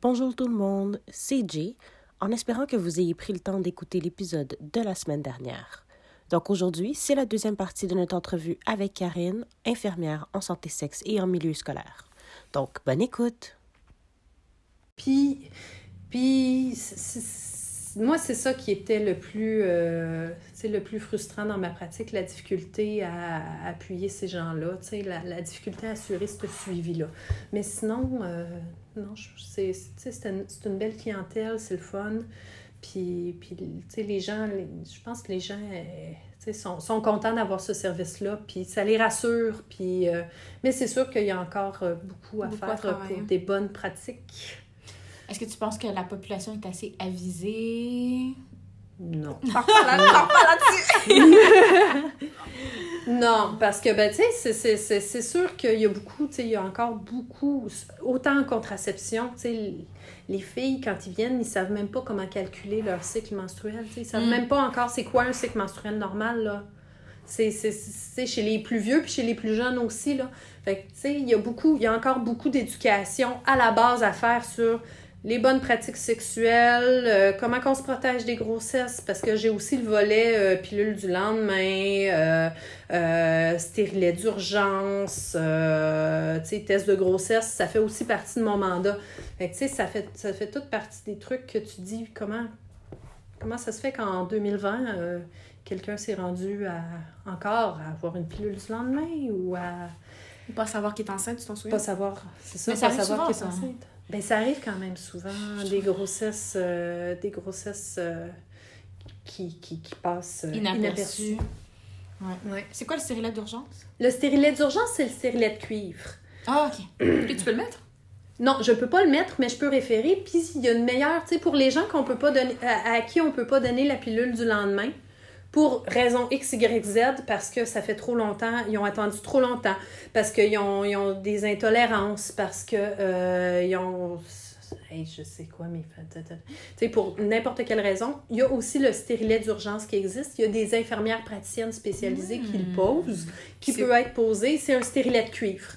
Bonjour tout le monde, c'est Jay, en espérant que vous ayez pris le temps d'écouter l'épisode de la semaine dernière. Donc aujourd'hui, c'est la deuxième partie de notre entrevue avec Karine, infirmière en santé sexe et en milieu scolaire. Donc, bonne écoute. Puis, puis moi, c'est ça qui était le plus, euh, le plus frustrant dans ma pratique, la difficulté à, appuyer ces gens-là, la, la difficulté à assurer ce suivi-là. Mais sinon, euh, non, c'est une, une belle clientèle, c'est le fun. Puis, puis les gens, les- je pense que les gens euh, sont, sont contents d'avoir ce service-là, puis ça les rassure. Puis, euh, mais c'est sûr qu'il y a encore euh, beaucoup à Beaucoup faire pour des bonnes pratiques. Est-ce que tu penses que la population est assez avisée? Non. Là-dessus! Non, parce que, ben, tu sais, c'est- sûr qu'il y a beaucoup, tu sais, il y a encore beaucoup, autant en contraception, tu sais, les filles, quand ils viennent, ils savent même pas comment calculer leur cycle menstruel, tu sais, ils savent Mm. même pas encore c'est quoi un cycle menstruel normal, là. C'est chez les plus vieux puis chez les plus jeunes aussi, là. Fait que, tu sais, il y a beaucoup, il y a encore beaucoup d'éducation à la base à faire sur les bonnes pratiques sexuelles, euh, comment qu'on se protège des grossesses, parce que j'ai aussi le volet euh, pilule du lendemain, euh, euh, stérilet d'urgence, euh, test de grossesse, ça fait aussi partie de mon mandat. Fait que, ça fait, ça fait toute partie des trucs que tu dis, comment, comment ça se fait qu'en 2020, euh, quelqu'un s'est rendu à, encore à avoir une pilule du lendemain ou à Ou pas savoir qui est enceinte, tu t'en souviens? pas savoir, c'est ça, Mais pas savoir qu'elle est enceinte. Ben, ça arrive quand même souvent, des grossesses, euh, des grossesses euh, qui, qui, qui passent euh, Inaperçu. inaperçues. Ouais. C'est quoi le stérilet d'urgence? Le stérilet d'urgence, c'est le stérilet de cuivre. Ah, ok. Puis tu peux le mettre? Non, je peux pas le mettre, mais je peux référer. Puis il y a une meilleure, tu sais, pour les gens qu'on peut pas donner, à, à qui on peut pas donner la pilule du lendemain, pour raison X, Y, Z, parce que ça fait trop longtemps, ils ont attendu trop longtemps, parce qu'ils ont, ils ont des intolérances, parce que euh, ils ont. Hey, je sais quoi, mais. Tu sais, pour n'importe quelle raison. Il y a aussi le stérilet d'urgence qui existe. Il y a des infirmières praticiennes spécialisées qui le posent, qui peut être posé. C'est un stérilet de cuivre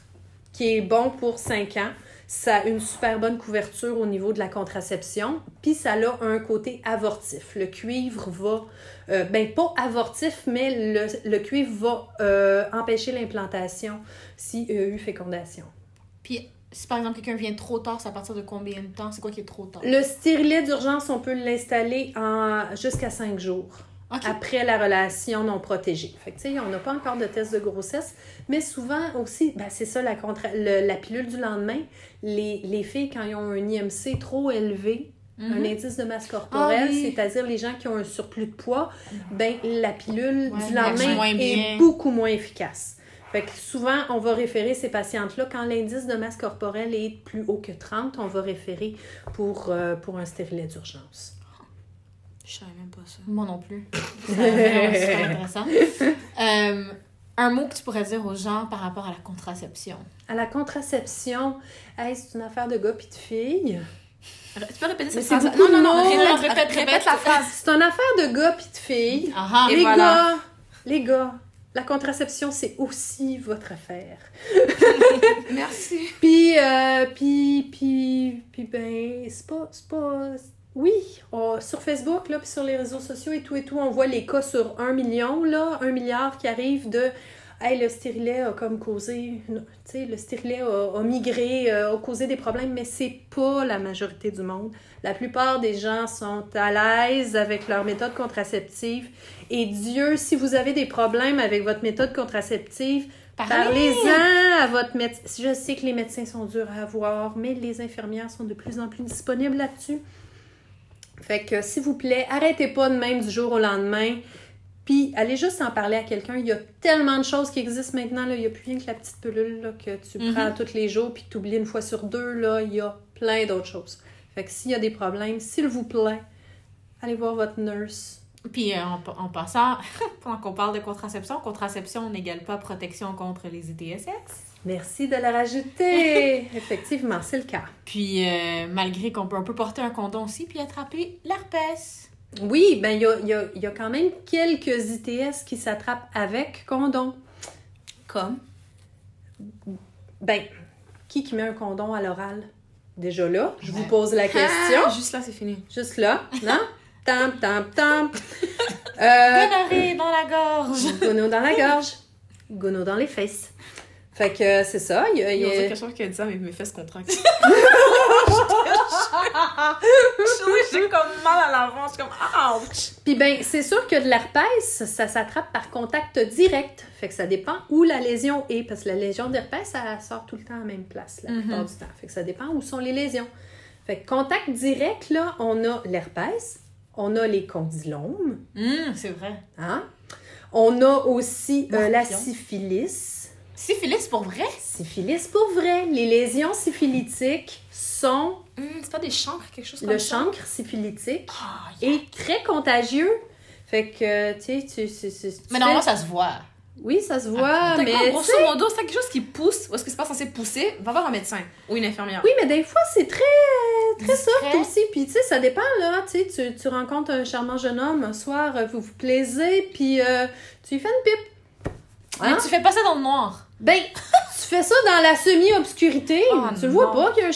qui est bon pour 5 ans. Ça a une super bonne couverture au niveau de la contraception, puis ça a un côté avortif. Le cuivre va, euh, ben pas avortif, mais le, le cuivre va euh, empêcher l'implantation s'il y a eu fécondation. Puis si par exemple quelqu'un vient trop tard, c'est à partir de combien de temps? C'est quoi qui est trop tard? Le stérilet d'urgence, on peut l'installer en jusqu'à 5 jours. Après la relation non protégée. Fait que, on n'a pas encore de test de grossesse, mais souvent aussi, ben, c'est ça, la, contra- le- la pilule du lendemain, les, les filles, quand ils ont un IMC trop élevé, un Mhm. indice de masse corporelle, Ah oui. c'est-à-dire les gens qui ont un surplus de poids, ben, la pilule Ouais, du lendemain est beaucoup moins efficace. Fait que souvent, on va référer ces patientes-là, quand l'indice de masse corporelle est plus haut que 30, on va référer pour, euh, pour un stérilet d'urgence. Je savais même pas ça. Moi non plus. C'est super intéressant. Euh, un mot que tu pourrais dire aux gens par rapport à la contraception. À la contraception, hey, c'est une affaire de gars puis de filles. Tu peux répéter cette c'est phrase? Non, non, non, répète, répète, répète, Répète la phrase. C'est une affaire de gars puis de filles. Ah, ah, les voilà. gars, les gars, la contraception, c'est aussi votre affaire. Merci. Puis, euh, puis, puis, puis, ben, c'est pas, c'est pas... Oui, on- sur Facebook, là, puis sur les réseaux sociaux et tout et tout, on voit les cas sur un million, là, un milliard qui arrive de... Hey, le stérilet a comme causé... Tu sais, le stérilet a, a migré, euh, a causé des problèmes, mais c'est pas la majorité du monde. La plupart des gens sont à l'aise avec leur méthode contraceptive. Et Dieu, si vous avez des problèmes avec votre méthode contraceptive, Parlez. Parlez-en à votre médecin. Je sais que les médecins sont durs à avoir, mais les infirmières sont de plus en plus disponibles là-dessus. Fait que, s'il vous plaît, arrêtez pas de même du jour au lendemain. Puis, allez juste en parler à quelqu'un. Il y a tellement de choses qui existent maintenant. Là. Il n'y a plus rien que la petite pilule là, que tu Mhm. prends tous les jours puis que tu oublies une fois sur deux. Là. Il y a plein d'autres choses. Fait que s'il y a des problèmes, s'il vous plaît, allez voir votre nurse. Puis euh, en, en passant, pendant qu'on parle de contraception, contraception n'égale pas protection contre les ITSX. Merci de la rajouter. Effectivement, c'est le cas. Puis euh, malgré qu'on peut, on peut porter un condom aussi puis attraper l'herpès. Oui, ben il y a, y a- y a quand même quelques ITS qui s'attrapent avec condom. Comme? Ben, qui qui met un condom à l'oral? déjà là, je vous pose la question. Ah, juste là, c'est fini. Juste là, non? Tam, tam, tam. Euh, Gonorrhée dans la gorge. gono dans la gorge, gono dans les fesses. Fait que euh, c'est ça. Il y a, il y a- qu'à chaque fois qu'elle dit ça, mes, mes fesses contractent. J'ai comme mal à l'avant. Je suis comme, ouch! Puis ben, c'est sûr que de l'herpès, ça s'attrape par contact direct. Fait que ça dépend où la lésion est. Parce que la lésion d'herpès, ça sort tout le temps à la même place, la plupart du temps. Fait que ça dépend où sont les lésions. Fait que contact direct, là, on a l'herpès, on a les condylomes, Hum, c'est vrai. hein? On a aussi euh, la syphilis. Syphilis pour vrai? Syphilis pour vrai. Les lésions syphilitiques sont Hum, c'est pas des chancres, quelque chose comme le ça? chancre syphilitique Ah, est très contagieux. Fait que, tu sais, tu, tu- tu- tu Mais normalement, fais- ça se voit. Oui, ça se voit, Fait mais... grosso modo, c'est quelque chose qui pousse, ou est-ce que c'est pas censé pousser, va voir un médecin ou une infirmière. Oui, mais des fois, c'est très, très soft aussi. Puis, tu sais, ça dépend, là. Tu sais, tu- tu rencontres un charmant jeune homme, un soir, vous vous plaisez, puis euh, tu lui fais une pipe. Mais Hein? tu fais pas ça dans le noir. Ben, tu fais ça dans la semi-obscurité. Oh, tu le vois pas qu'il y a un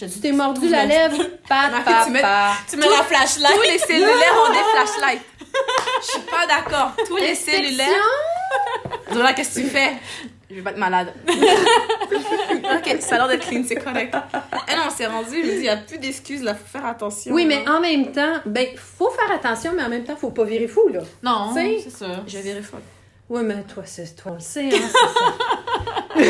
te dis, tu t'es mordu la lèvre. Pat, pat, tu mets-. Tu mets la flashlight. Tous les cellulaires ont des flashlights. Je suis pas d'accord. Tous les cellulaires. Zola, qu'est-ce que tu fais? Je vais pas être malade. ok, ça a l'air d'être clean, c'est correct. Eh non, c'est rendu, je me dis, il n'y a plus d'excuses là, faut faire attention. Oui, là. mais en même temps, ben, faut faire attention, mais en même temps, faut pas virer fou, là. Non, c'est ça. Je vais vérifier. Oui, mais toi, c'est toi, on le sait, hein, c'est ça.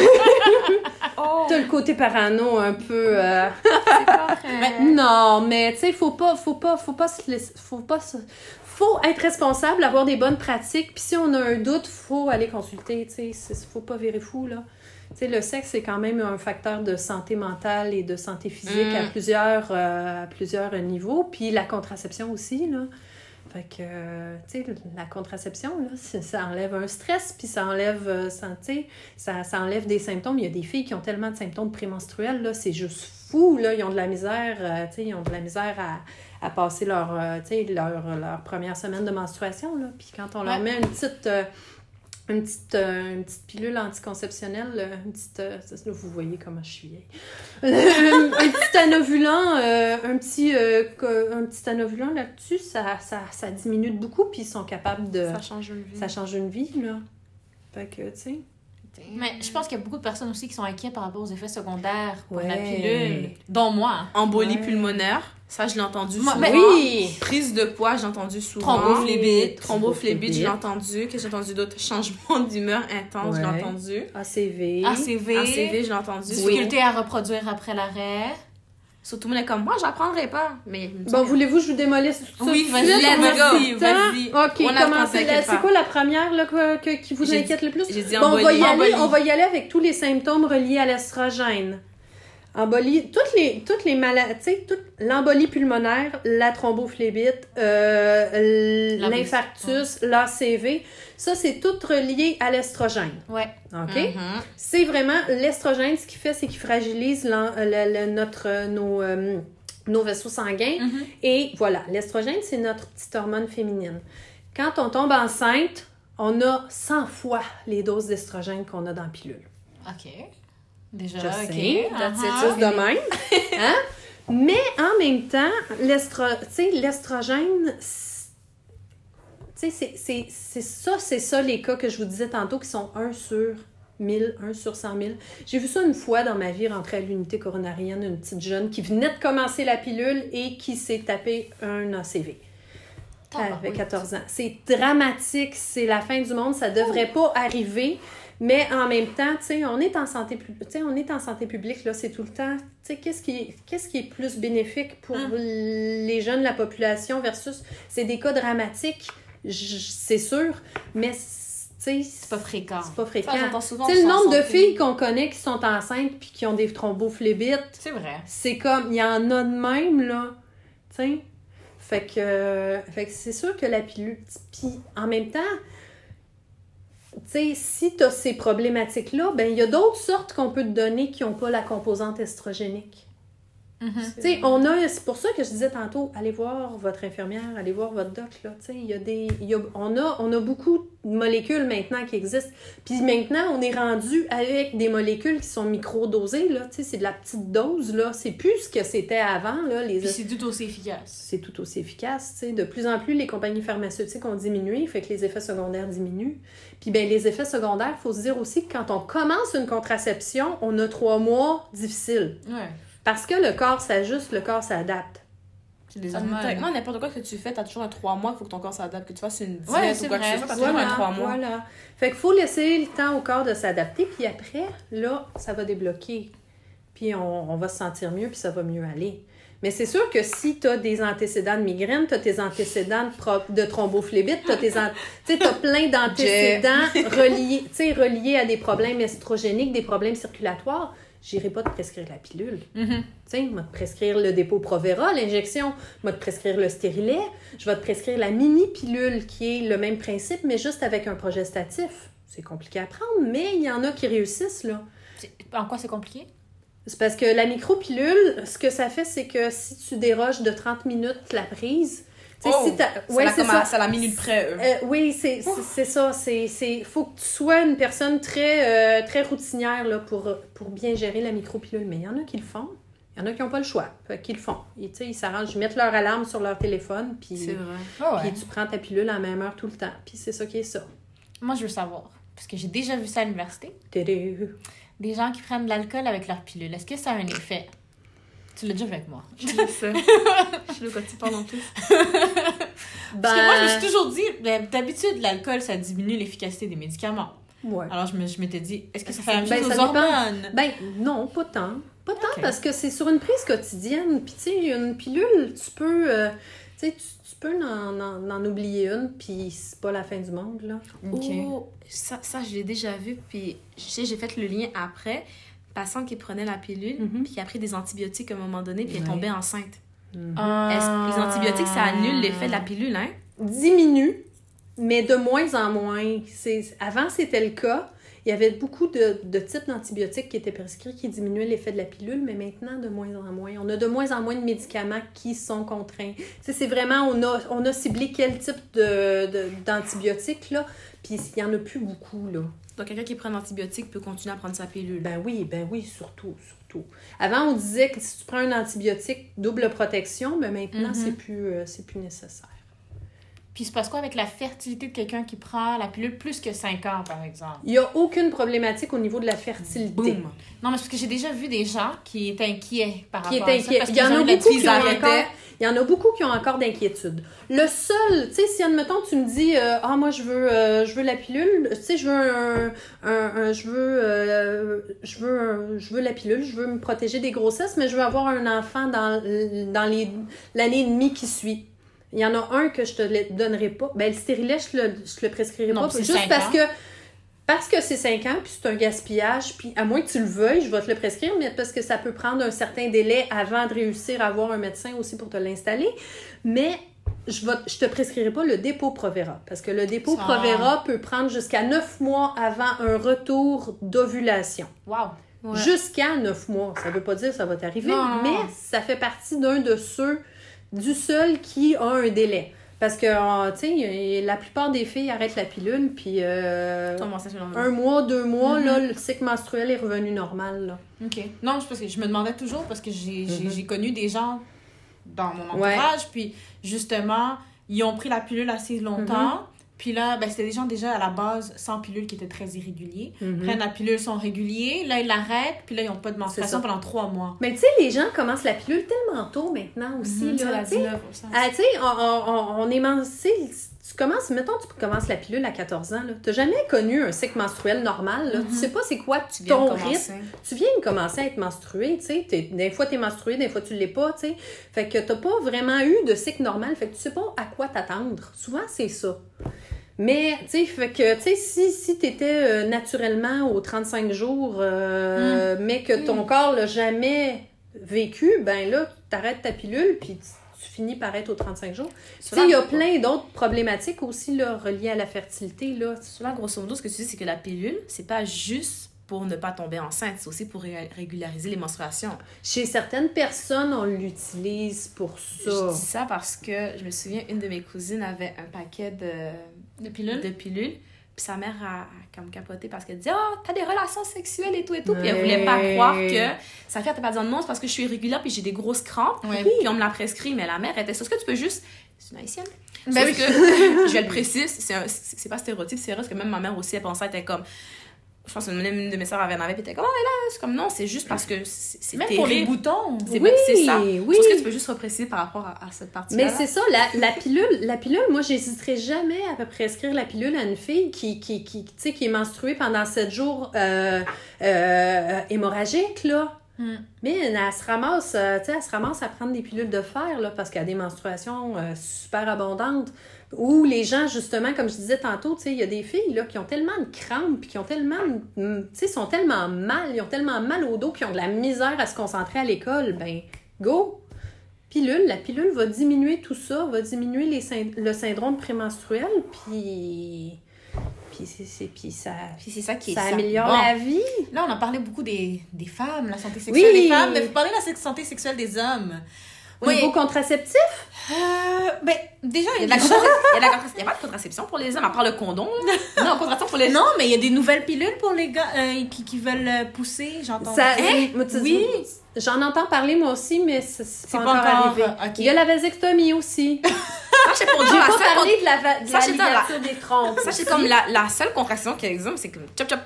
Oh, T'as le côté parano un peu. euh, correct. Non, mais tu sais, faut pas, faut pas, faut pas se laisser, faut pas se- faut être responsable, avoir des bonnes pratiques. Puis si on a un doute, faut aller consulter. Tu sais, faut pas virer fou là. Tu sais, le sexe c'est quand même un facteur de santé mentale et de santé physique Mm. à plusieurs, euh, à plusieurs niveaux. Puis la contraception aussi là. Fait que, euh, tu sais, la contraception, là, ça enlève un stress, puis ça enlève, euh, ça, ça, ça enlève des symptômes. Il y a des filles qui ont tellement de symptômes prémenstruels, là, c'est juste fou, là. Ils ont de la misère, euh, tu sais, ils ont de la misère à, à passer leur, euh, tu sais, leur, leur première semaine de menstruation, là. Puis quand on leur met une petite... euh, une petite, euh, une petite pilule anticonceptionnelle, euh, une petite, euh, vous voyez comment je suis vieille. un petit anovulant, euh, un petit, euh, co- un petit anovulant là-dessus, ça, ça, ça diminue beaucoup, puis ils sont capables de, Ça change une vie. ça change une vie, là. Fait que, tu sais. Mais je pense qu'il y a beaucoup de personnes aussi qui sont inquiètes par rapport aux effets secondaires pour la Ouais. pilule, dont moi. Embolie Ouais. pulmonaire, ça je l'ai entendu Moi- souvent. Oui! Prise de poids, j'ai entendu souvent. Thrombophlébite. Thrombophlébite, j'ai entendu. Qu'est-ce que j'ai entendu d'autres changements d'humeur intense, j'ai Ouais. entendu. ACV. ACV, ACV, je l'ai entendu. difficulté à reproduire après l'arrêt. Surtout, tout le monde est comme, moi, j'apprendrai pas. Mais, Bon, voulez-vous que je vous démolisse tout ça? Oui, vas-y, le temps? vas-y. Ok, commencez. C'est quoi la première là, que- que- qui vous inquiète le plus? J'ai dit Bon, on va, y aller, on va y aller avec tous les symptômes reliés à l'estrogène. Embolie, toutes les, toutes les maladies, toute- l'embolie pulmonaire, la thrombophlébite, euh, l'infarctus, l'ACV, ça, c'est tout relié à l'estrogène. Ouais. OK? Mhm. C'est vraiment l'estrogène, ce qu'il fait, c'est qu'il fragilise le- le- notre, euh, nos, euh, nos vaisseaux sanguins. Mhm. Et voilà, l'estrogène, c'est notre petite hormone féminine. Quand on tombe enceinte, on a 100 fois les doses d'estrogène qu'on a dans la pilule. OK. Déjà, Je OK. sais, Uh-huh. C'est juste de même. Hein? Mais en même temps, l'estrogène, c'est- tu sais, c'est- c'est c'est ça, c'est ça les cas que je vous disais tantôt qui sont 1 sur 1000, 1 sur 100 000. J'ai vu ça une fois dans ma vie rentrer à l'unité coronarienne, une petite jeune qui venait de commencer la pilule et qui s'est tapé un ACV. Ah, avec oui. 14 ans. C'est dramatique, c'est la fin du monde, ça devrait pas arriver, mais en même temps, tu sais, on est en santé pu- tu sais, on est en santé publique là, c'est tout le temps, tu sais, qu'est-ce qui est qu'est-ce qui est plus bénéfique pour Hum. les jeunes de la population versus c'est des cas dramatiques, c'est sûr, mais c- tu sais, C'est pas fréquent. c'est pas fréquent. sais, le nombre de filles qu'on connaît qui sont enceintes puis qui ont des thrombophllébites, C'est vrai. c'est comme, il y en a de même, là. Tu sais? Fait que, euh, fait que c'est sûr que la pilule. Puis en même temps, tu sais, si tu as ces problématiques-là, ben il y a d'autres sortes qu'on peut te donner qui n'ont pas la composante estrogénique. Tu sais, on a, c'est pour ça que je disais tantôt, allez voir votre infirmière, allez voir votre doc, là. Tu sais, il y a des, y a- on, a, on a beaucoup de molécules maintenant qui existent. Puis maintenant, on est rendu avec des molécules qui sont microdosées, là. Tu sais, c'est de la petite dose, là. C'est plus ce que c'était avant, là. Les c'est tout aussi efficace. c'est tout aussi efficace. tu sais. De plus en plus, les compagnies pharmaceutiques ont diminué, fait que les effets secondaires diminuent. Puis ben, les effets secondaires, il faut se dire aussi que quand on commence une contraception, on a trois mois difficiles. Ouais. Parce que le corps s'ajuste, le corps s'adapte. Techniquement, n'importe quoi que tu fais, t'as toujours un 3 mois, il faut que ton corps s'adapte. Que tu fasses une diète Ouais, c'est ou quoi que vrai. ce soit, t'as toujours un 3 mois. voilà. Fait qu'il faut laisser le temps au corps de s'adapter, puis après, là, ça va débloquer. Puis on, on va se sentir mieux, puis ça va mieux aller. Mais c'est sûr que si tu as des antécédents de migraine, tu as tes antécédents de, thrombophlébite, tu as, tes an- plein d'antécédents reliés, reliés à des problèmes estrogéniques, des problèmes circulatoires, j'irai pas te prescrire la pilule. Tu sais, je vais te prescrire le dépôt Provera, l'injection. Je vais te prescrire le stérilet. Je vais te prescrire la mini-pilule, qui est le même principe, mais juste avec un progestatif. C'est compliqué à prendre, mais il y en a qui réussissent, là. En quoi c'est compliqué? C'est parce que la micropilule, ce que ça fait, c'est que si tu déroges de 30 minutes la prise, Oh, si ouais, c'est ça. à- la minute près, eux. Euh, oui, c'est ça. C'est c'est- faut que tu sois une personne très, euh, très routinière là, pour, pour bien gérer la micropilule. Mais il y en a qui le font. Il y en a qui n'ont pas le choix. Qu'ils le font. Et, tu sais, ils s'arrangent, ils mettent leur alarme sur leur téléphone, puis, C'est vrai. Puis tu prends ta pilule à la même heure tout le temps. Puis c'est ça qui est ça. Moi, je veux savoir. Parce que j'ai déjà vu ça à l'université. Des gens qui prennent de l'alcool avec leur pilule. Est-ce que ça a un effet? Tu l'as déjà vu avec moi. Je sais. Je sais de quoi tu parles en plus. Parce que moi, je me suis toujours dit, ben, d'habitude, l'alcool, ça diminue l'efficacité des médicaments. ouais. Alors, je me- je m'étais dit, est-ce que ça fait la même Ben, chose ça aux dépend. hormones? Ben, non, pas tant. Pas tant parce que c'est sur une prise quotidienne. Puis, tu sais, une pilule, tu peux. euh, tu sais, tu, tu peux en, en- en oublier une, puis c'est pas la fin du monde, là. Ok. Oh, ça, ça je l'ai déjà vu. Puis, j'ai fait le lien après. Patiente qui prenait la pilule, Mhm. puis qui a pris des antibiotiques à un moment donné, puis elle est tombée enceinte. Ah. Que les antibiotiques, ça annule l'effet de la pilule, hein? diminue, mais de moins en moins. Avant, c'était le cas. Il y avait beaucoup de, de types d'antibiotiques qui étaient prescrits qui diminuaient l'effet de la pilule, mais maintenant, de moins en moins. On a de moins en moins de médicaments qui sont contraints. C'est vraiment, on a, on a ciblé quel type de, de- d'antibiotiques, là, puis il n'y en a plus beaucoup, là. Donc, quelqu'un qui prend un antibiotique peut continuer à prendre sa pilule. Ben oui, ben oui, surtout, surtout. Avant, on disait que si tu prends un antibiotique, double protection, mais maintenant, Mhm. c'est plus, euh, c'est plus nécessaire. Puis, il se passe quoi avec la fertilité de quelqu'un qui prend la pilule plus que 5 ans, par exemple? Il n'y a aucune problématique au niveau de la fertilité. Non, mais c'est parce que j'ai déjà vu des gens qui étaient inquiets par qui rapport à ça. parce Il y en a beaucoup qui ont encore, il y en a beaucoup qui ont encore d'inquiétudes. Le seul, tu sais, si admettons tu me dis euh, ah moi je veux euh, je veux la pilule, tu sais je veux un, un- un- je veux euh, je veux un- je veux la pilule, je veux me protéger des grossesses mais je veux avoir un enfant dans dans les l'année et demie qui suit. Il y en a un que je te donnerai pas. Ben le stérilet je le je le prescrirai Non, pas juste parce ans. que parce que c'est 5 ans, puis c'est un gaspillage, puis à moins que tu le veuilles, je vais te le prescrire, mais parce que ça peut prendre un certain délai avant de réussir à avoir un médecin aussi pour te l'installer. Mais je, je te prescrirai pas le dépôt Provera, parce que le dépôt Ah. Provera peut prendre jusqu'à 9 mois avant un retour d'ovulation. Wow. Ouais. Jusqu'à 9 mois. Ça veut pas dire que ça va t'arriver, mais ça fait partie d'un de ceux, du seul qui a un délai. Parce que, tu sais, la plupart des filles arrêtent la pilule, puis euh, un mois, deux mois, là, le cycle menstruel est revenu normal. Là. OK. Non, c'est parce que je me demandais toujours, parce que j'ai j'ai- j'ai connu des gens dans mon Ouais. entourage, puis justement, ils ont pris la pilule assez longtemps. Puis là, ben, c'était des gens déjà à la base sans pilule qui étaient très irréguliers. Mhm. Prennent la pilule, sont réguliers. Là, ils l'arrêtent. Puis là, ils n'ont pas de menstruation pendant trois mois. Mais tu sais, les gens commencent la pilule tellement tôt maintenant aussi. Mhm, là, ça, la tu sais. 19%. Ah, tu sais, on, on, on- est tu tu commences, mettons, tu commences la pilule à 14 ans, là. T'as jamais connu un cycle menstruel normal, là. Mhm. Tu sais pas c'est quoi Tu ton rythme. Tu viens de commencer à être menstrué, tu sais. Des fois, t'es menstrué, des fois, tu l'es pas, tu sais. Fait que t'as pas vraiment eu de cycle normal. Fait que tu sais pas à quoi t'attendre. Souvent, c'est ça. Mais, tu sais, fait que, tu sais, si, si t'étais euh, naturellement aux 35 jours, euh, mais que ton corps l'a jamais vécu, ben là, t'arrêtes ta pilule, puis tu, finis par être aux 35 jours. Tu sais, il y a plein d'autres problématiques aussi, là, reliées à la fertilité, là. Là, grosso modo, ce que tu dis, c'est que la pilule, c'est pas juste pour ne pas tomber enceinte, c'est aussi pour ré- régulariser les menstruations. Chez certaines personnes, on l'utilise pour Je ça. dis ça parce que je me souviens, une de mes cousines avait un paquet de, De pilules? de pilules. Puis sa mère a, a comme capoté parce qu'elle disait Oh, t'as des relations sexuelles et tout et tout. Puis elle voulait pas croire que sa fille était pas dire non, c'est parce que je suis irrégulière puis j'ai des grosses crampes. Ouais. Puis on me l'a prescrit, mais la mère était Est-ce que tu peux juste. C'est une haïtienne? Ben oui. que, je vais le préciser, c'est c'est pas stéréotype, c'est vrai, parce que même ma mère aussi, elle pensait, elle était comme. Je pense que une une de mes soeurs avait en avait, puis elle était comme, oh, mais là, c'est comme non, c'est juste parce que c'est Même pour les boutons. C'est Oui, c'est ça. oui. Est-ce que tu peux juste repréciser par rapport à, à cette partie-là? Mais c'est ça, la, la pilule, la pilule, moi, j'hésiterais jamais à prescrire la pilule à une fille qui, qui, qui, tu sais, qui est menstruée pendant 7 jours euh, euh, hémorragique, là. Hmm. Mais elle, se ramasse, euh, tu sais, elle se ramasse à prendre des pilules de fer, là, parce qu'elle a des menstruations euh, super abondantes. Ou les gens, justement, comme je disais tantôt, tu sais, il y a des filles, là, qui ont tellement de crampes, puis qui ont tellement, de- tu sais, sont tellement mal, ils ont tellement mal au dos, puis ils ont de la misère à se concentrer à l'école. Ben, go! pilule, la pilule va diminuer tout ça, va diminuer les le syndrome prémenstruel, puis, puis, c'est, c'est- puis ça, Puis c'est ça qui est ça ça. améliore Bon. la vie. Là, on a parlé beaucoup des, des femmes, la santé sexuelle Oui. des femmes, mais vous parlez de la santé sexuelle des hommes. Au Oui. niveau contraceptif, Euh, ben, déjà, Il y, il a y de la il y a de la contra- il y a pas de contraception pour les hommes, à part le condom. Non, contraception pour les Non, mais il y a des nouvelles pilules pour les gars euh, qui, qui veulent euh, pousser, j'entends. ça, Hein? Oui. J'en entends parler moi aussi, mais c'est, pas, pas encore arrivé. euh, ok. Il y a la vasectomie aussi. Ça, c'est pour seule parlé de la, va- de Ça, la dans la- ligature des trompes. Ça, c'est comme la, la seule contraction qui existe, c'est comme chop chop.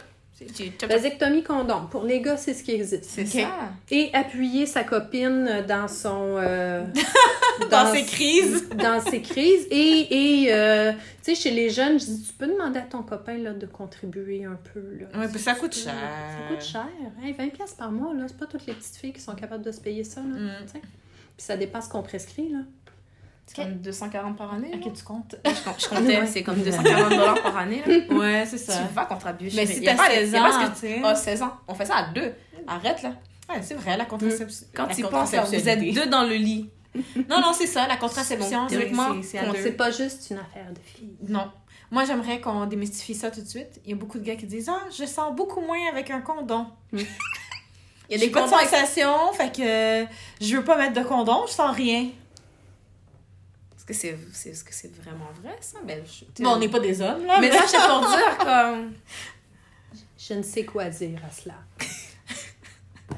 Vasectomie condom. Pour les gars, c'est ce qui existe. C'est ça. Et appuyer sa copine dans son... euh, Dans ses crises. dans ses crises. Et, et euh, tu sais, chez les jeunes, je dis, tu peux demander à ton copain là, de contribuer un peu. Là. Ouais, puis ça coûte Ça cher. coûte cher. Hey, 20$ piastres par mois, là, c'est pas toutes les petites filles qui sont capables de se payer ça. Là, Mm. Puis ça dépasse ce qu'on prescrit. Là. C'est comme 240 par année. À qui tu comptes? Je, je comptais, c'est comme 240 dollars par année. Là. Ouais, c'est Tu ça. vas contribuer. Mais si t'as pas- 16 y a pas ce ans, que- tu sais. Ah, 16 ans. On fait ça à deux. Arrête, là. Ouais, c'est vrai, la contraception. Quand tu penses, vous êtes deux dans le lit. Non, non, c'est ça, la contraception, théoriquement, c'est pas juste une affaire de filles. Non. Moi, j'aimerais qu'on démystifie ça tout de suite. Il y a beaucoup de gars qui disent Ah, je sens beaucoup moins avec un condom. Il y a des pas de condoms avec- sensation, fait que euh, je veux pas mettre de condom, je sens rien. Est-ce que c'est c'est- est-ce que c'est vraiment vrai, ça? Ben, je- Bon, on n'est pas des hommes, là. Mais ça, c'est pour dire comme. Je ne sais quoi dire à cela.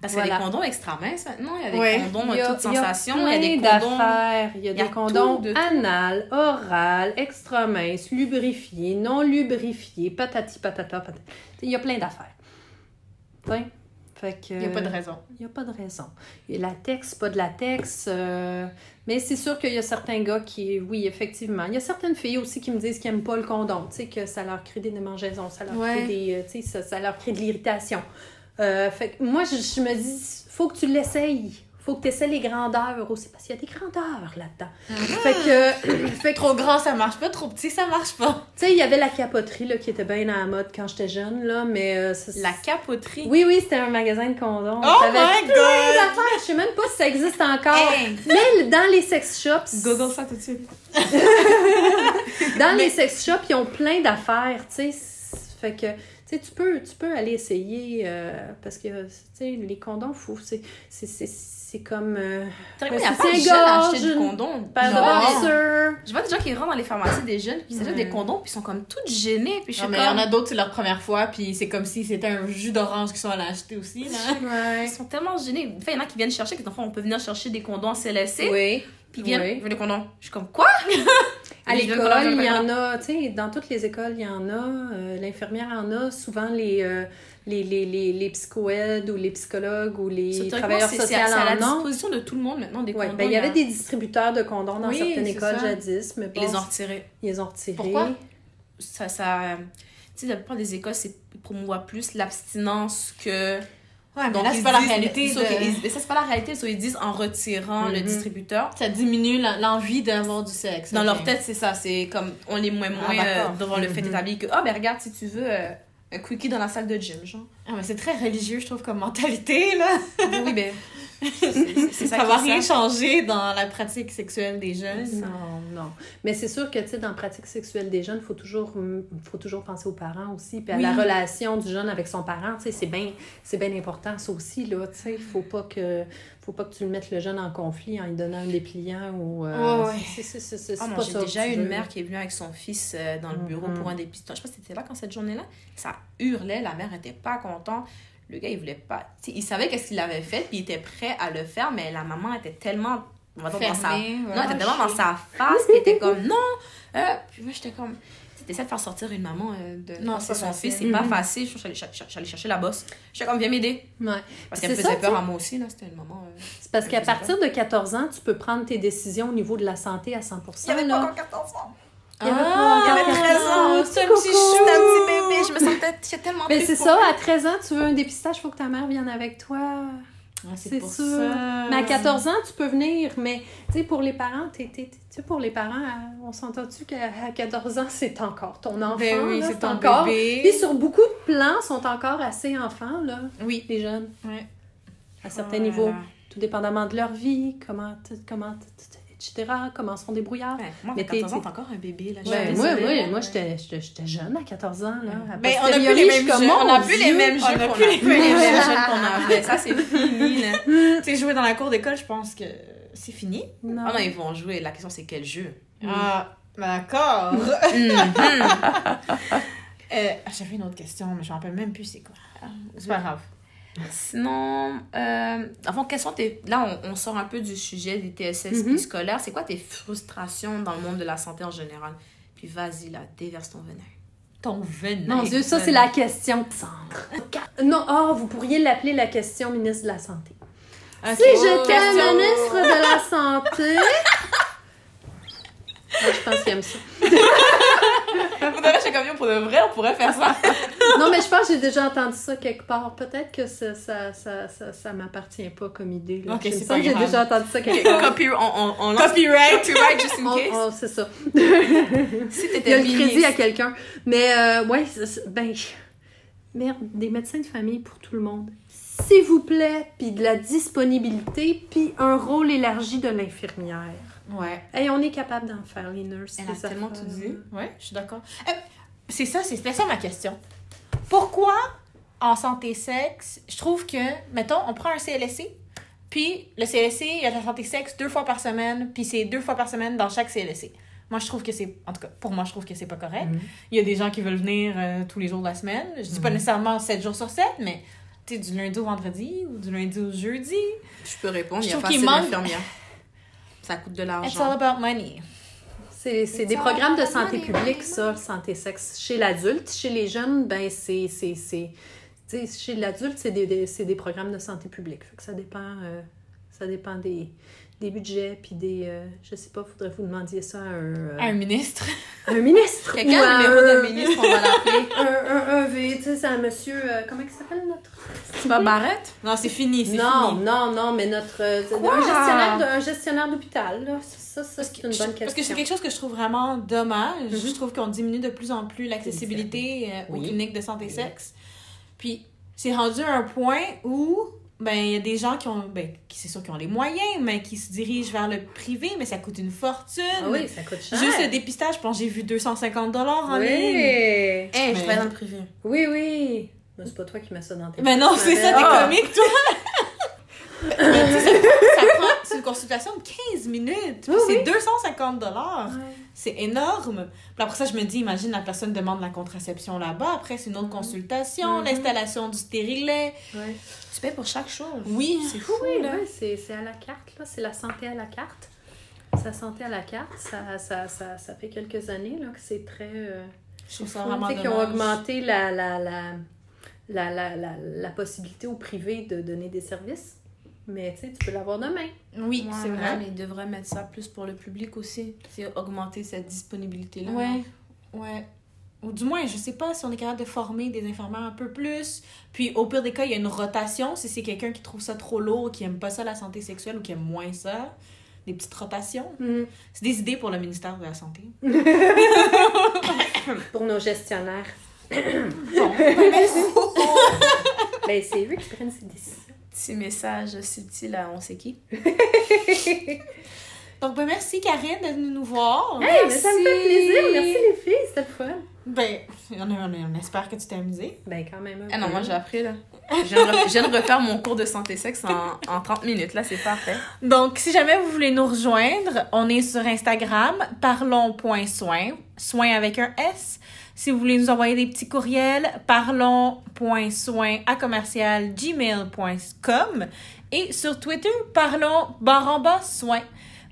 Parce qu'il y a des condoms extra minces maintenant. Il y a des Ouais. condoms Il y à a, toute il y a sensation. Il y a des plein condoms. d'affaires. Il y a des condoms de anal, oral, extra mince, lubrifié, non lubrifié, patati patata patata. Il y a plein d'affaires. Ouais. Fait que, Il n'y a pas de raison. Il n'y a pas de raison. Il y a latex, pas de latex. euh, mais c'est sûr qu'il y a certains gars qui, oui, effectivement. Il y a certaines filles aussi qui me disent qu'ils n'aiment pas le condom. Tu sais, que ça leur crée des démangeaisons, ça leur Ouais. crée des. euh, Tu sais, ça, ça leur crée de l'irritation. Euh, fait que moi, je, je me dis, faut que tu l'essayes. Faut que tu essaies les grandeurs aussi, parce qu'il y a des grandeurs là-dedans. Fait que, fait que Trop grand, ça marche pas. Trop petit, ça marche pas. tu sais, il y avait la capoterie là, qui était bien à la mode quand j'étais jeune, là, mais. euh, ça- La capoterie? Oui, oui, c'était un magasin de condoms. Oh T'avais my plein God! d'affaires. Je sais même pas si ça existe encore. Hey! Mais dans les sex shops, Google ça tout de suite. dans les sex shops, ils ont plein d'affaires, tu sais. Fait que, sais, tu peux, tu peux aller essayer euh, parce que, tu sais, les condoms, fou, c'est, c'est, c'est, c'est comme euh, c'est pas de un jeunes à acheter gorge, du une condom. paire de Genre, boxers. Je vois des gens qui rentrent dans les pharmacies des jeunes, puis c'est juste Ouais. des condoms, puis ils sont comme toutes gênées, puis je Non, mais il y en a d'autres, c'est leur première fois, puis c'est comme si c'était un jus d'orange qu'ils sont allés acheter aussi, là. Ouais. Ils sont tellement gênés. Enfin, il y en a qui viennent chercher, qui enfants, on peut venir chercher des condoms en CLSC, Oui. Puis viennent, Oui. je veux des condoms. Je suis comme, quoi? À l'école, il y en a, tu sais, dans toutes les écoles, il y en a. euh, L'infirmière en a. Souvent, les, euh, les, les, les, les psychoèdes ou les psychologues ou les travailleurs sociaux c'est à- c'est à la en ont. disposition de tout le monde maintenant, des Ouais, condoms. ben, il y avait des distributeurs de condoms dans Oui, certaines écoles ça. jadis, mais Ils les ont retirés. ils les ont retirés. Pourquoi? Ça, ça... Tu sais, la plupart des écoles, c'est ils promouvoient plus l'abstinence que... Ouais, mais Donc, là, c'est pas la réalité. de- ils- mais ça, c'est pas la réalité. sauf ils disent en retirant le Mhm. distributeur. Ça diminue l'envie d'avoir du sexe. Dans leur tête, c'est ça. C'est comme on les moins moins Ah, euh, devant le fait Mhm. établi que, ah, ben regarde, si tu veux, euh, un quickie dans la salle de gym, genre. Ah, mais c'est très religieux, je trouve, comme mentalité, là. oui, ben. Ça, qui va rien changer dans la pratique sexuelle des jeunes. Non, non. Mais c'est sûr que, tu sais, dans la pratique sexuelle des jeunes, il faut toujours, faut toujours penser aux parents aussi, puis à Oui. la relation du jeune avec son parent, tu sais, c'est bien, c'est bien important, ça aussi, là, tu sais, il faut pas que, faut pas que tu le mettes le jeune en conflit en lui donnant un dépliant ou... euh, ouais. c'est- Ah, pas j'ai déjà une veux. mère qui est venue avec son fils euh, dans le bureau Mhm. pour un dépistage. Je sais pas si c'était là quand cette journée-là. Ça hurlait, la mère était pas contente. Le gars, il voulait pas. il savait qu'est-ce qu'il avait fait, puis il était prêt à le faire, mais la maman était tellement. On va dire dans sa. Fermée, Non, elle était tellement dans sa face, puis elle était comme non. Euh, puis moi, j'étais comme. Tu essaies de faire sortir une maman euh, de Non, c'est son facile. fils, c'est pas Mhm. facile. Je suis allée chercher la bosse. J'étais comme, viens m'aider. Ouais. Parce qu'elle me C'est faisait ça, peur à moi aussi, là. C'était une maman. euh, C'est parce qu'à partir de 14 ans, tu peux prendre tes décisions au niveau de la santé à 100 Il y avait pas encore 14 ans. Il y avait Ah, Il y encore avait 13 ans. C'était un petit chou, c'était un petit bébé. Je me sentais tellement Mais c'est ça, à 13 ans, tu veux un dépistage, il faut que ta mère vienne avec toi. Ah, C'est pour sûr. ça. Mais à 14 ans, tu peux venir, mais tu sais, pour les parents, t'es- t'es- t'es- tu sais, pour les parents, euh, on s'entend-tu qu'à à 14 ans, c'est encore ton enfant. Ben oui, là, c'est ton encore. bébé. Puis sur beaucoup de plans, sont encore assez enfants, là, Oui. les jeunes, Ouais. à certains niveaux. Tout dépendamment de leur vie, comment, comment t- t- etc., comment sont débrouillards. Ouais, moi, Mais à 14 ans, t'es- encore un bébé, là. Ouais, moi, moi, moi j'étais jeune à 14 ans. Là. Ben, on a plus les mêmes jeux. On a plus les mêmes jeux qu'on avait. Ça, c'est fini, là. Tu sais, jouer dans la cour d'école, je pense que c'est fini. Non. Ah non, ils vont jouer. La question, c'est quel jeu? Ah, d'accord. Mhm. Euh, J'avais une autre question, mais je me rappelle même plus c'est quoi. C'est pas grave. Sinon, euh, enfin, quels sont tes... Là, on, on sort un peu du sujet des TSS Mhm. puis scolaires. C'est quoi tes frustrations dans le monde de la santé en général? Puis vas-y, là, déverse ton venin. Ton venin. Mon Dieu, ça, c'est la question de centre. Non, oh, vous pourriez l'appeler la question ministre de la Santé. Ok. Si j'étais ministre de la Santé... Moi, je pense qu'il aime ça. Faudrait chez Camion pour de vrai, on pourrait faire ça. Non, mais je pense que j'ai déjà entendu ça quelque part. Peut-être que ça, ça, ça, ça, ça m'appartient pas comme idée. Là. Ok, c'est pas j'ai déjà entendu ça quelque part. Copy, on, on, on Copyright. copyright just in case. oh, c'est ça. Si Il y a le crédit à quelqu'un. Mais, euh, ouais, ben, merde, des médecins de famille pour tout le monde. S'il vous plaît, puis de la disponibilité, puis un rôle élargi de l'infirmière. Ouais. Hey, on est capable d'en faire, les nurses. Elle a tellement affaires. tout dit. Ouais, je suis d'accord. Euh, c'est ça, c'est- c'était ça ma question. Pourquoi en santé sexe, je trouve que, mettons, on prend un CLSC, puis le CLSC, il y a la santé sexe deux fois par semaine, puis c'est deux fois par semaine dans chaque CLSC. Moi, je trouve que c'est, en tout cas, pour moi, je trouve que c'est pas correct. Mhm. Il y a des gens qui veulent venir euh, tous les jours de la semaine. Je dis pas nécessairement 7 jours sur 7, mais tu sais, du lundi au vendredi ou du lundi au jeudi. Je peux répondre, il y Je a trouve pas qu'il assez manque- d'infirmières. Ça coûte de It's all l'argent. about money. C'est des programmes de santé publique, ça, le santé sexe. Chez l'adulte, chez les jeunes, ben c'est... c'est- Chez l'adulte, c'est des, des- c'est des programmes de santé publique. Fait que ça dépend, euh, ça dépend des, des budgets, puis des... euh, je sais pas, faudrait que vous demandiez ça à un, euh, Un ministre. un ministre. Quelqu'un a le numéro un- d'un ministre, on va l'appeler. Un, un, un V, tu sais, c'est un monsieur... euh, comment il s'appelle, notre... C'est pas Barrette? Non, c'est fini, c'est Non, fini. non, non, mais notre... euh, un gestionnaire de- un gestionnaire d'hôpital, là. Ça, c'est une je- bonne question. parce que c'est quelque chose que je trouve vraiment dommage. Mhm. Je trouve qu'on diminue de plus en plus l'accessibilité euh, aux Oui. cliniques de santé sexe. Puis c'est rendu à un point où ben il y a des gens qui ont ben qui c'est sûr qui ont les moyens mais qui se dirigent vers le privé mais ça coûte une fortune. Ah oui, ça coûte cher. Juste le dépistage, je pense que j'ai vu 250 dollars en oui. ligne. Eh, je Mais- travaille dans le privé. Oui, oui. Mais c'est pas toi qui mets ça dans tes Mais non, c'est ça, t'es Ah. comique, toi! une consultation de 15 minutes, Oui, c'est oui. 250 dollars. Ouais. C'est énorme. Puis après ça, je me dis, imagine la personne demande la contraception là-bas, après c'est une autre consultation, Mhm. l'installation du stérilet. Ouais. Tu payes pour chaque chose. Oui, C'est fou, Oui, là. c'est c'est à la carte, là. C'est la santé à la carte. Sa santé à la carte, ça, ça, ça, ça fait quelques années là, que c'est très. euh, je trouve ça vraiment qu'ils ont augmenté la, la, la, la, la, la, la possibilité au privé de donner des services. Mais tu sais, tu peux l'avoir demain. Oui, Ouais, c'est mais vrai. ils devraient mettre ça plus pour le public aussi. C'est augmenter cette disponibilité-là. Ouais, ouais. Ou du moins, je sais pas si on est capable de former des infirmières un peu plus. Puis au pire des cas, il y a une rotation. Si c'est quelqu'un qui trouve ça trop lourd, qui aime pas ça la santé sexuelle ou qui aime moins ça, des petites rotations. C'est des idées pour le ministère de la Santé. Pour nos gestionnaires. Bon, ben. Ben, c'est eux qui prennent ces décisions. Petit message subtil à on sait qui. Donc, ben, merci Karine d'être venue nous voir. Hey, mais ça me fait plaisir. Merci les filles, c'était fun. Ben, on, on- on espère que tu t'es amusée. Ben, quand même. Ah non, moi j'ai appris là. Je viens, de re- je viens de refaire mon cours de santé sexe en, en 30 minutes. Là, c'est parfait. Donc, si jamais vous voulez nous rejoindre, on est sur Instagram, parlons.soin, soin avec un S. Si vous voulez nous envoyer des petits courriels, parlons.soin à commercial gmail.com et sur Twitter, parlons barre en bas soin.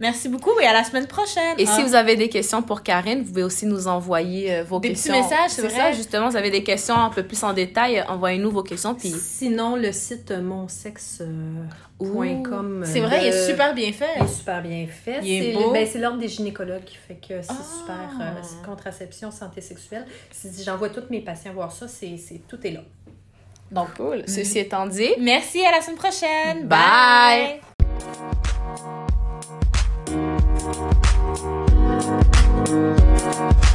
Merci beaucoup et à la semaine prochaine. Et si Ah. vous avez des questions pour Karine, vous pouvez aussi nous envoyer euh, vos Des petits questions. messages, c'est vrai. ça, justement, vous avez des questions un peu plus en détail, euh, envoyez-nous vos questions. Puis Sinon, le site euh, monsexe.com. C'est vrai, il est super bien fait. Il est super bien fait. Il est C'est beau. ben, c'est l'ordre des gynécologues qui fait que c'est Ah. super. euh, c'est contraception, santé sexuelle. Si j'envoie tous mes patients voir ça, c'est c'est- tout est là. Donc, cool. Ceci étant dit, merci, à la semaine prochaine. Bye. Bye. Thank you.